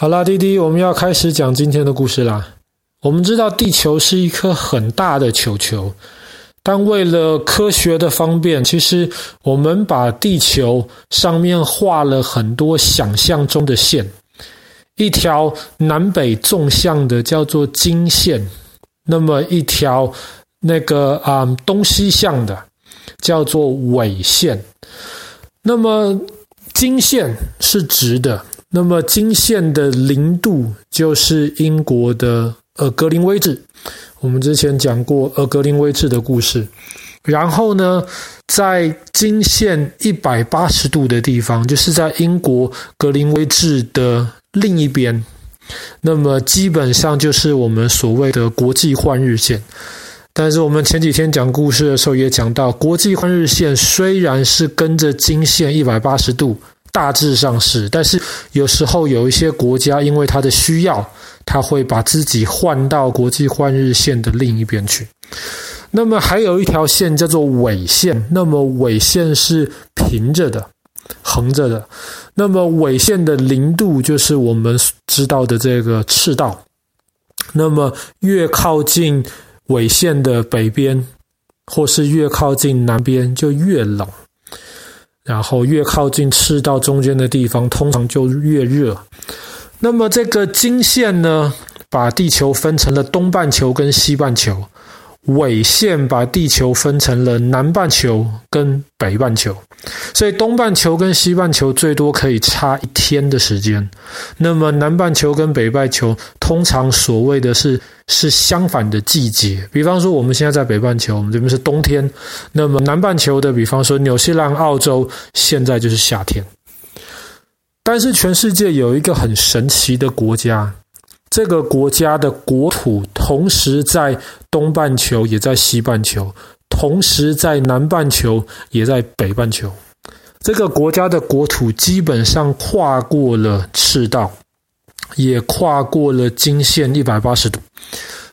好啦，滴滴，我们要开始讲今天的故事啦。我们知道地球是一颗很大的球球，但为了科学的方便，其实我们把地球上面画了很多想象中的线，一条南北纵向的叫做经线，那么一条那个啊、东西向的叫做纬线，那么经线是直的。那么经线的零度就是英国的呃格林威治，我们之前讲过呃格林威治的故事。然后呢，在经线一百八十度的地方，就是在英国格林威治的另一边，那么基本上就是我们所谓的国际换日线。但是我们前几天讲故事的时候也讲到，国际换日线虽然是跟着经线一百八十度。大致上是，但是有时候有一些国家因为它的需要，它会把自己换到国际换日线的另一边去。那么还有一条线叫做纬线，那么纬线是平着的、横着的。那么纬线的零度就是我们知道的这个赤道。那么越靠近纬线的北边，或是越靠近南边，就越冷。然后越靠近赤道中间的地方，通常就越热。那么这个经线呢，把地球分成了东半球跟西半球。纬线把地球分成了南半球跟北半球，所以东半球跟西半球最多可以差一天的时间。那么南半球跟北半球通常所谓的是是相反的季节，比方说我们现在在北半球，我们这边是冬天；那么南半球的，比方说纽西兰、澳洲，现在就是夏天。但是全世界有一个很神奇的国家。这个国家的国土同时在东半球，也在西半球，同时在南半球，也在北半球。这个国家的国土基本上跨过了赤道，也跨过了经线一百八十度。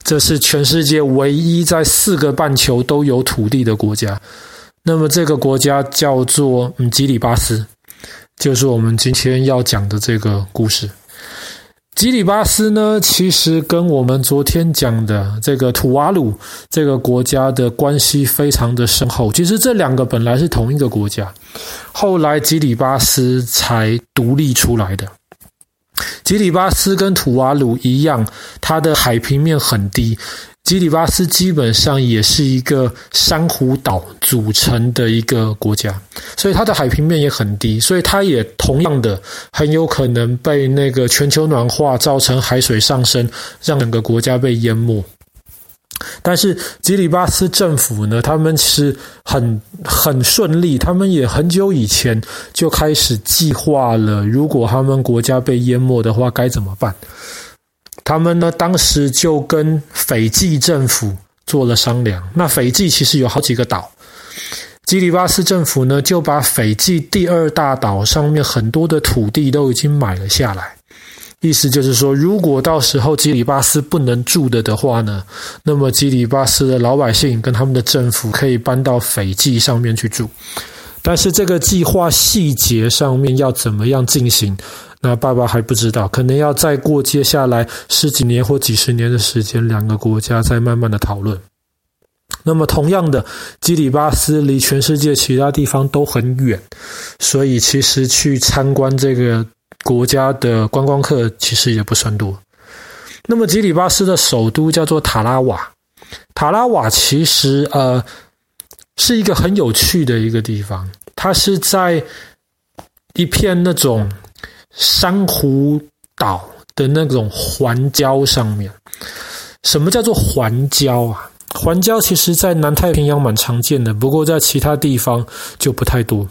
这是全世界唯一在四个半球都有土地的国家。那么这个国家叫做嗯吉里巴斯，就是我们今天要讲的这个故事。吉里巴斯呢，其实跟我们昨天讲的这个土瓦鲁这个国家的关系非常的深厚。其实这两个本来是同一个国家，后来吉里巴斯才独立出来的。吉里巴斯跟土瓦鲁一样，它的海平面很低。吉里巴斯基本上也是一个珊瑚岛组成的一个国家，所以它的海平面也很低，所以它也同样的很有可能被那个全球暖化造成海水上升，让整个国家被淹没。但是吉里巴斯政府呢，他们是很很顺利，他们也很久以前就开始计划了，如果他们国家被淹没的话，该怎么办？他们呢，当时就跟斐济政府做了商量。那斐济其实有好几个岛，基里巴斯政府呢就把斐济第二大岛上面很多的土地都已经买了下来。意思就是说，如果到时候基里巴斯不能住的的话呢，那么基里巴斯的老百姓跟他们的政府可以搬到斐济上面去住。但是这个计划细节上面要怎么样进行？那爸爸还不知道，可能要再过接下来十几年或几十年的时间，两个国家再慢慢的讨论。那么，同样的，基里巴斯离全世界其他地方都很远，所以其实去参观这个国家的观光客其实也不算多。那么，基里巴斯的首都叫做塔拉瓦，塔拉瓦其实呃是一个很有趣的一个地方，它是在一片那种。珊瑚岛的那种环礁上面，什么叫做环礁啊？环礁其实在南太平洋蛮常见的，不过在其他地方就不太多。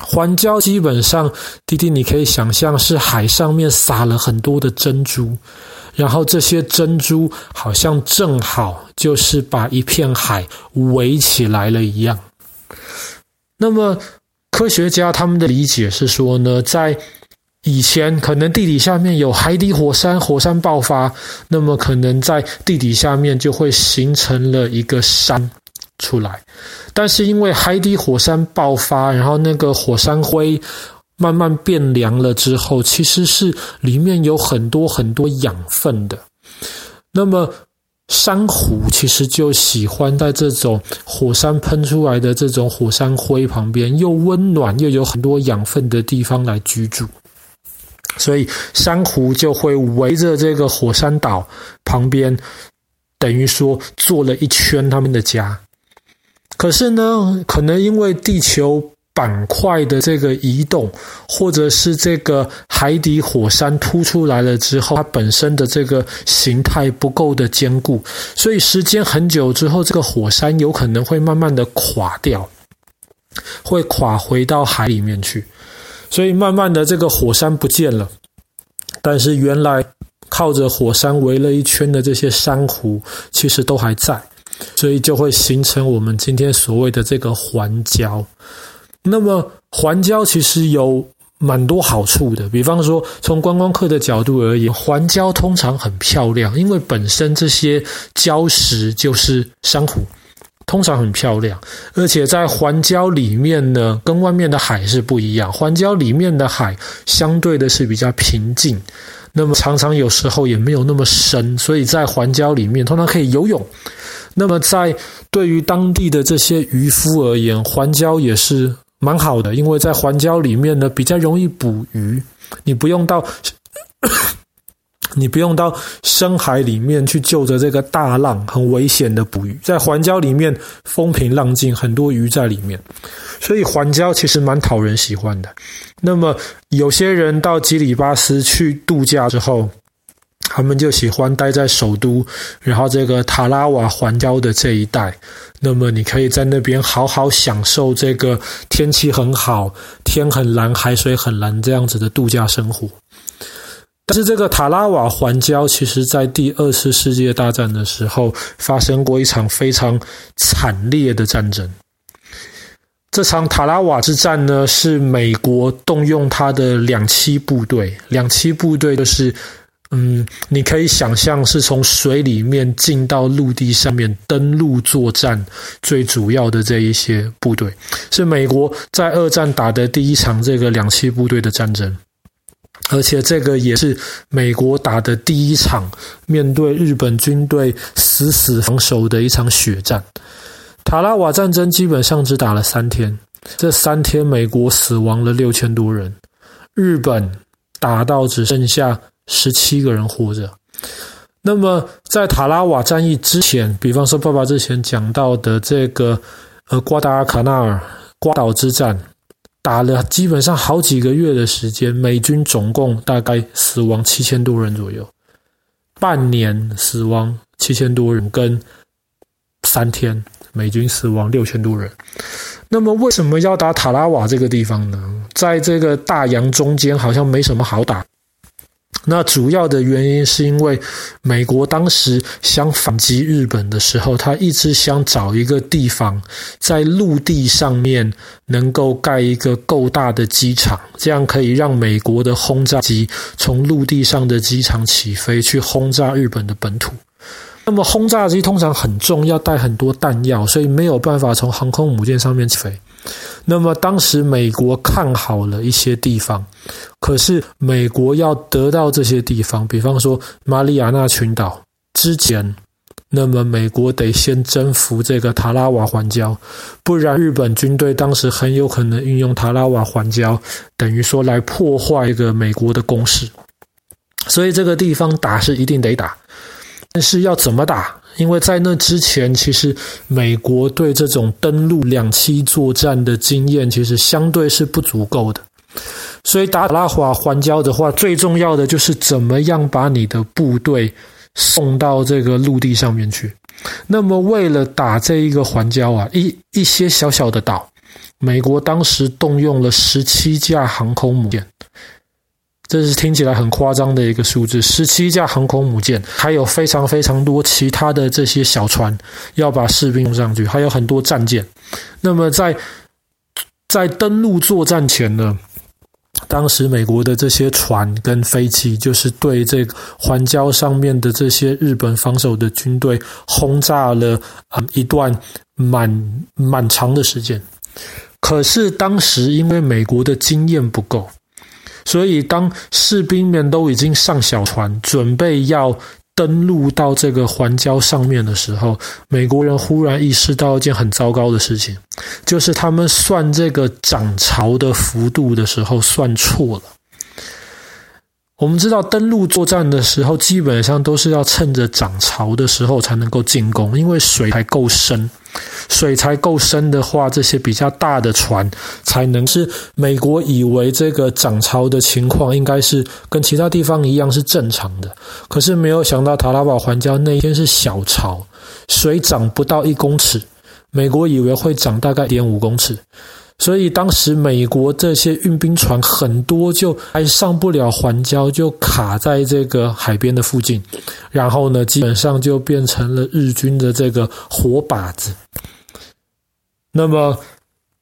环礁基本上，弟弟你可以想象是海上面撒了很多的珍珠，然后这些珍珠好像正好就是把一片海围起来了一样。那么科学家他们的理解是说呢，在以前可能地底下面有海底火山，火山爆发，那么可能在地底下面就会形成了一个山出来。但是因为海底火山爆发，然后那个火山灰慢慢变凉了之后，其实是里面有很多很多养分的。那么珊瑚其实就喜欢在这种火山喷出来的这种火山灰旁边，又温暖又有很多养分的地方来居住。所以珊瑚就会围着这个火山岛旁边，等于说做了一圈他们的家。可是呢，可能因为地球板块的这个移动，或者是这个海底火山凸出来了之后，它本身的这个形态不够的坚固，所以时间很久之后，这个火山有可能会慢慢的垮掉，会垮回到海里面去。所以慢慢的这个火山不见了，但是原来靠着火山围了一圈的这些珊瑚，其实都还在。所以就会形成我们今天所谓的这个环礁。那么环礁其实有蛮多好处的，比方说从观光客的角度而言，环礁通常很漂亮，因为本身这些礁石就是珊瑚，通常很漂亮。而且在环礁里面呢，跟外面的海是不一样，环礁里面的海相对的是比较平静，那么常常有时候也没有那么深，所以在环礁里面通常可以游泳。那么，在对于当地的这些渔夫而言，环礁也是蛮好的，因为在环礁里面呢，比较容易捕鱼，你不用到，你不用到深海里面去就着这个大浪，很危险的捕鱼。在环礁里面，风平浪静，很多鱼在里面，所以环礁其实蛮讨人喜欢的。那么，有些人到基里巴斯去度假之后，他们就喜欢待在首都，然后这个塔拉瓦环礁的这一带。那么你可以在那边好好享受这个天气很好、天很蓝、海水很蓝这样子的度假生活。但是这个塔拉瓦环礁，其实在第二次世界大战的时候发生过一场非常惨烈的战争。这场塔拉瓦之战呢，是美国动用他的两栖部队，两栖部队就是。嗯，你可以想象是从水里面进到陆地上面登陆作战最主要的这一些部队，是美国在二战打的第一场这个两栖部队的战争，而且这个也是美国打的第一场面对日本军队死死防守的一场血战。塔拉瓦战争基本上只打了三天，这三天美国死亡了六千多人，日本打到只剩下。十七个人活着。那么，在塔拉瓦战役之前，比方说爸爸之前讲到的这个呃瓜达尔卡纳尔瓜岛之战，打了基本上好几个月的时间，美军总共大概死亡七千多人左右，半年死亡七千多人，跟三天美军死亡六千多人。那么，为什么要打塔拉瓦这个地方呢？在这个大洋中间，好像没什么好打。那主要的原因是因为美国当时想反击日本的时候，他一直想找一个地方在陆地上面能够盖一个够大的机场，这样可以让美国的轰炸机从陆地上的机场起飞去轰炸日本的本土。那么轰炸机通常很重，要带很多弹药，所以没有办法从航空母舰上面起飞。那么当时美国看好了一些地方，可是美国要得到这些地方，比方说马里亚纳群岛之前，那么美国得先征服这个塔拉瓦环礁，不然日本军队当时很有可能运用塔拉瓦环礁，等于说来破坏一个美国的攻势。所以这个地方打是一定得打，但是要怎么打？因为在那之前，其实美国对这种登陆两栖作战的经验，其实相对是不足够的。所以打拉瓦环礁的话，最重要的就是怎么样把你的部队送到这个陆地上面去。那么为了打这一个环礁啊，一一些小小的岛，美国当时动用了十七架航空母舰。这是听起来很夸张的一个数字，十七架航空母舰，还有非常非常多其他的这些小船，要把士兵送上去，还有很多战舰。那么在在登陆作战前呢，当时美国的这些船跟飞机，就是对这个环礁上面的这些日本防守的军队轰炸了啊一段蛮蛮长的时间。可是当时因为美国的经验不够，所以当士兵们都已经上小船，准备要登陆到这个环礁上面的时候，美国人忽然意识到一件很糟糕的事情，就是他们算这个涨潮的幅度的时候算错了。我们知道登陆作战的时候，基本上都是要趁着涨潮的时候才能够进攻，因为水还够深。水才够深的话，这些比较大的船才能是。美国以为这个涨潮的情况应该是跟其他地方一样是正常的，可是没有想到塔拉堡环礁那天是小潮，水涨不到一公尺。美国以为会涨大概点五公尺。所以当时美国这些运兵船很多就还上不了环礁，就卡在这个海边的附近，然后呢，基本上就变成了日军的这个活靶子。那么，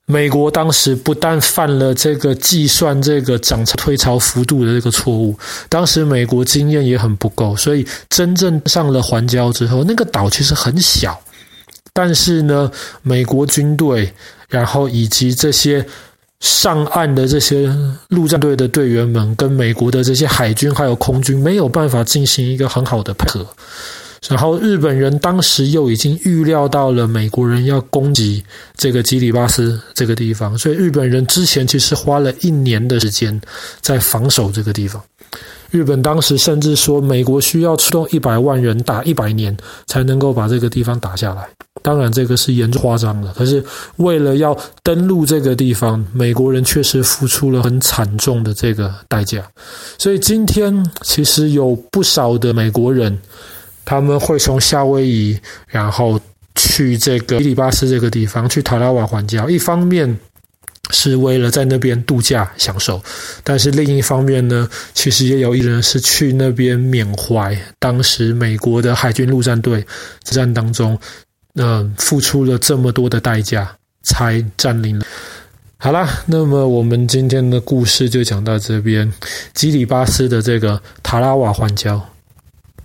美国当时不但犯了这个计算这个涨潮退潮幅度的这个错误，当时美国经验也很不够，所以真正上了环礁之后，那个岛其实很小。但是呢，美国军队，然后以及这些上岸的这些陆战队的队员们，跟美国的这些海军还有空军没有办法进行一个很好的配合。然后日本人当时又已经预料到了美国人要攻击这个基里巴斯这个地方，所以日本人之前其实花了一年的时间在防守这个地方。日本当时甚至说，美国需要出动一百万人打一百年才能够把这个地方打下来。当然，这个是严重夸张了。可是为了要登陆这个地方，美国人确实付出了很惨重的这个代价。所以今天其实有不少的美国人，他们会从夏威夷，然后去这个基里巴斯这个地方，去塔拉瓦环礁。一方面，是为了在那边度假享受，但是另一方面呢，其实也有一人是去那边缅怀当时美国的海军陆战队之战当中，那、付出了这么多的代价才占领了。好啦，那么我们今天的故事就讲到这边，基里巴斯的这个塔拉瓦环礁。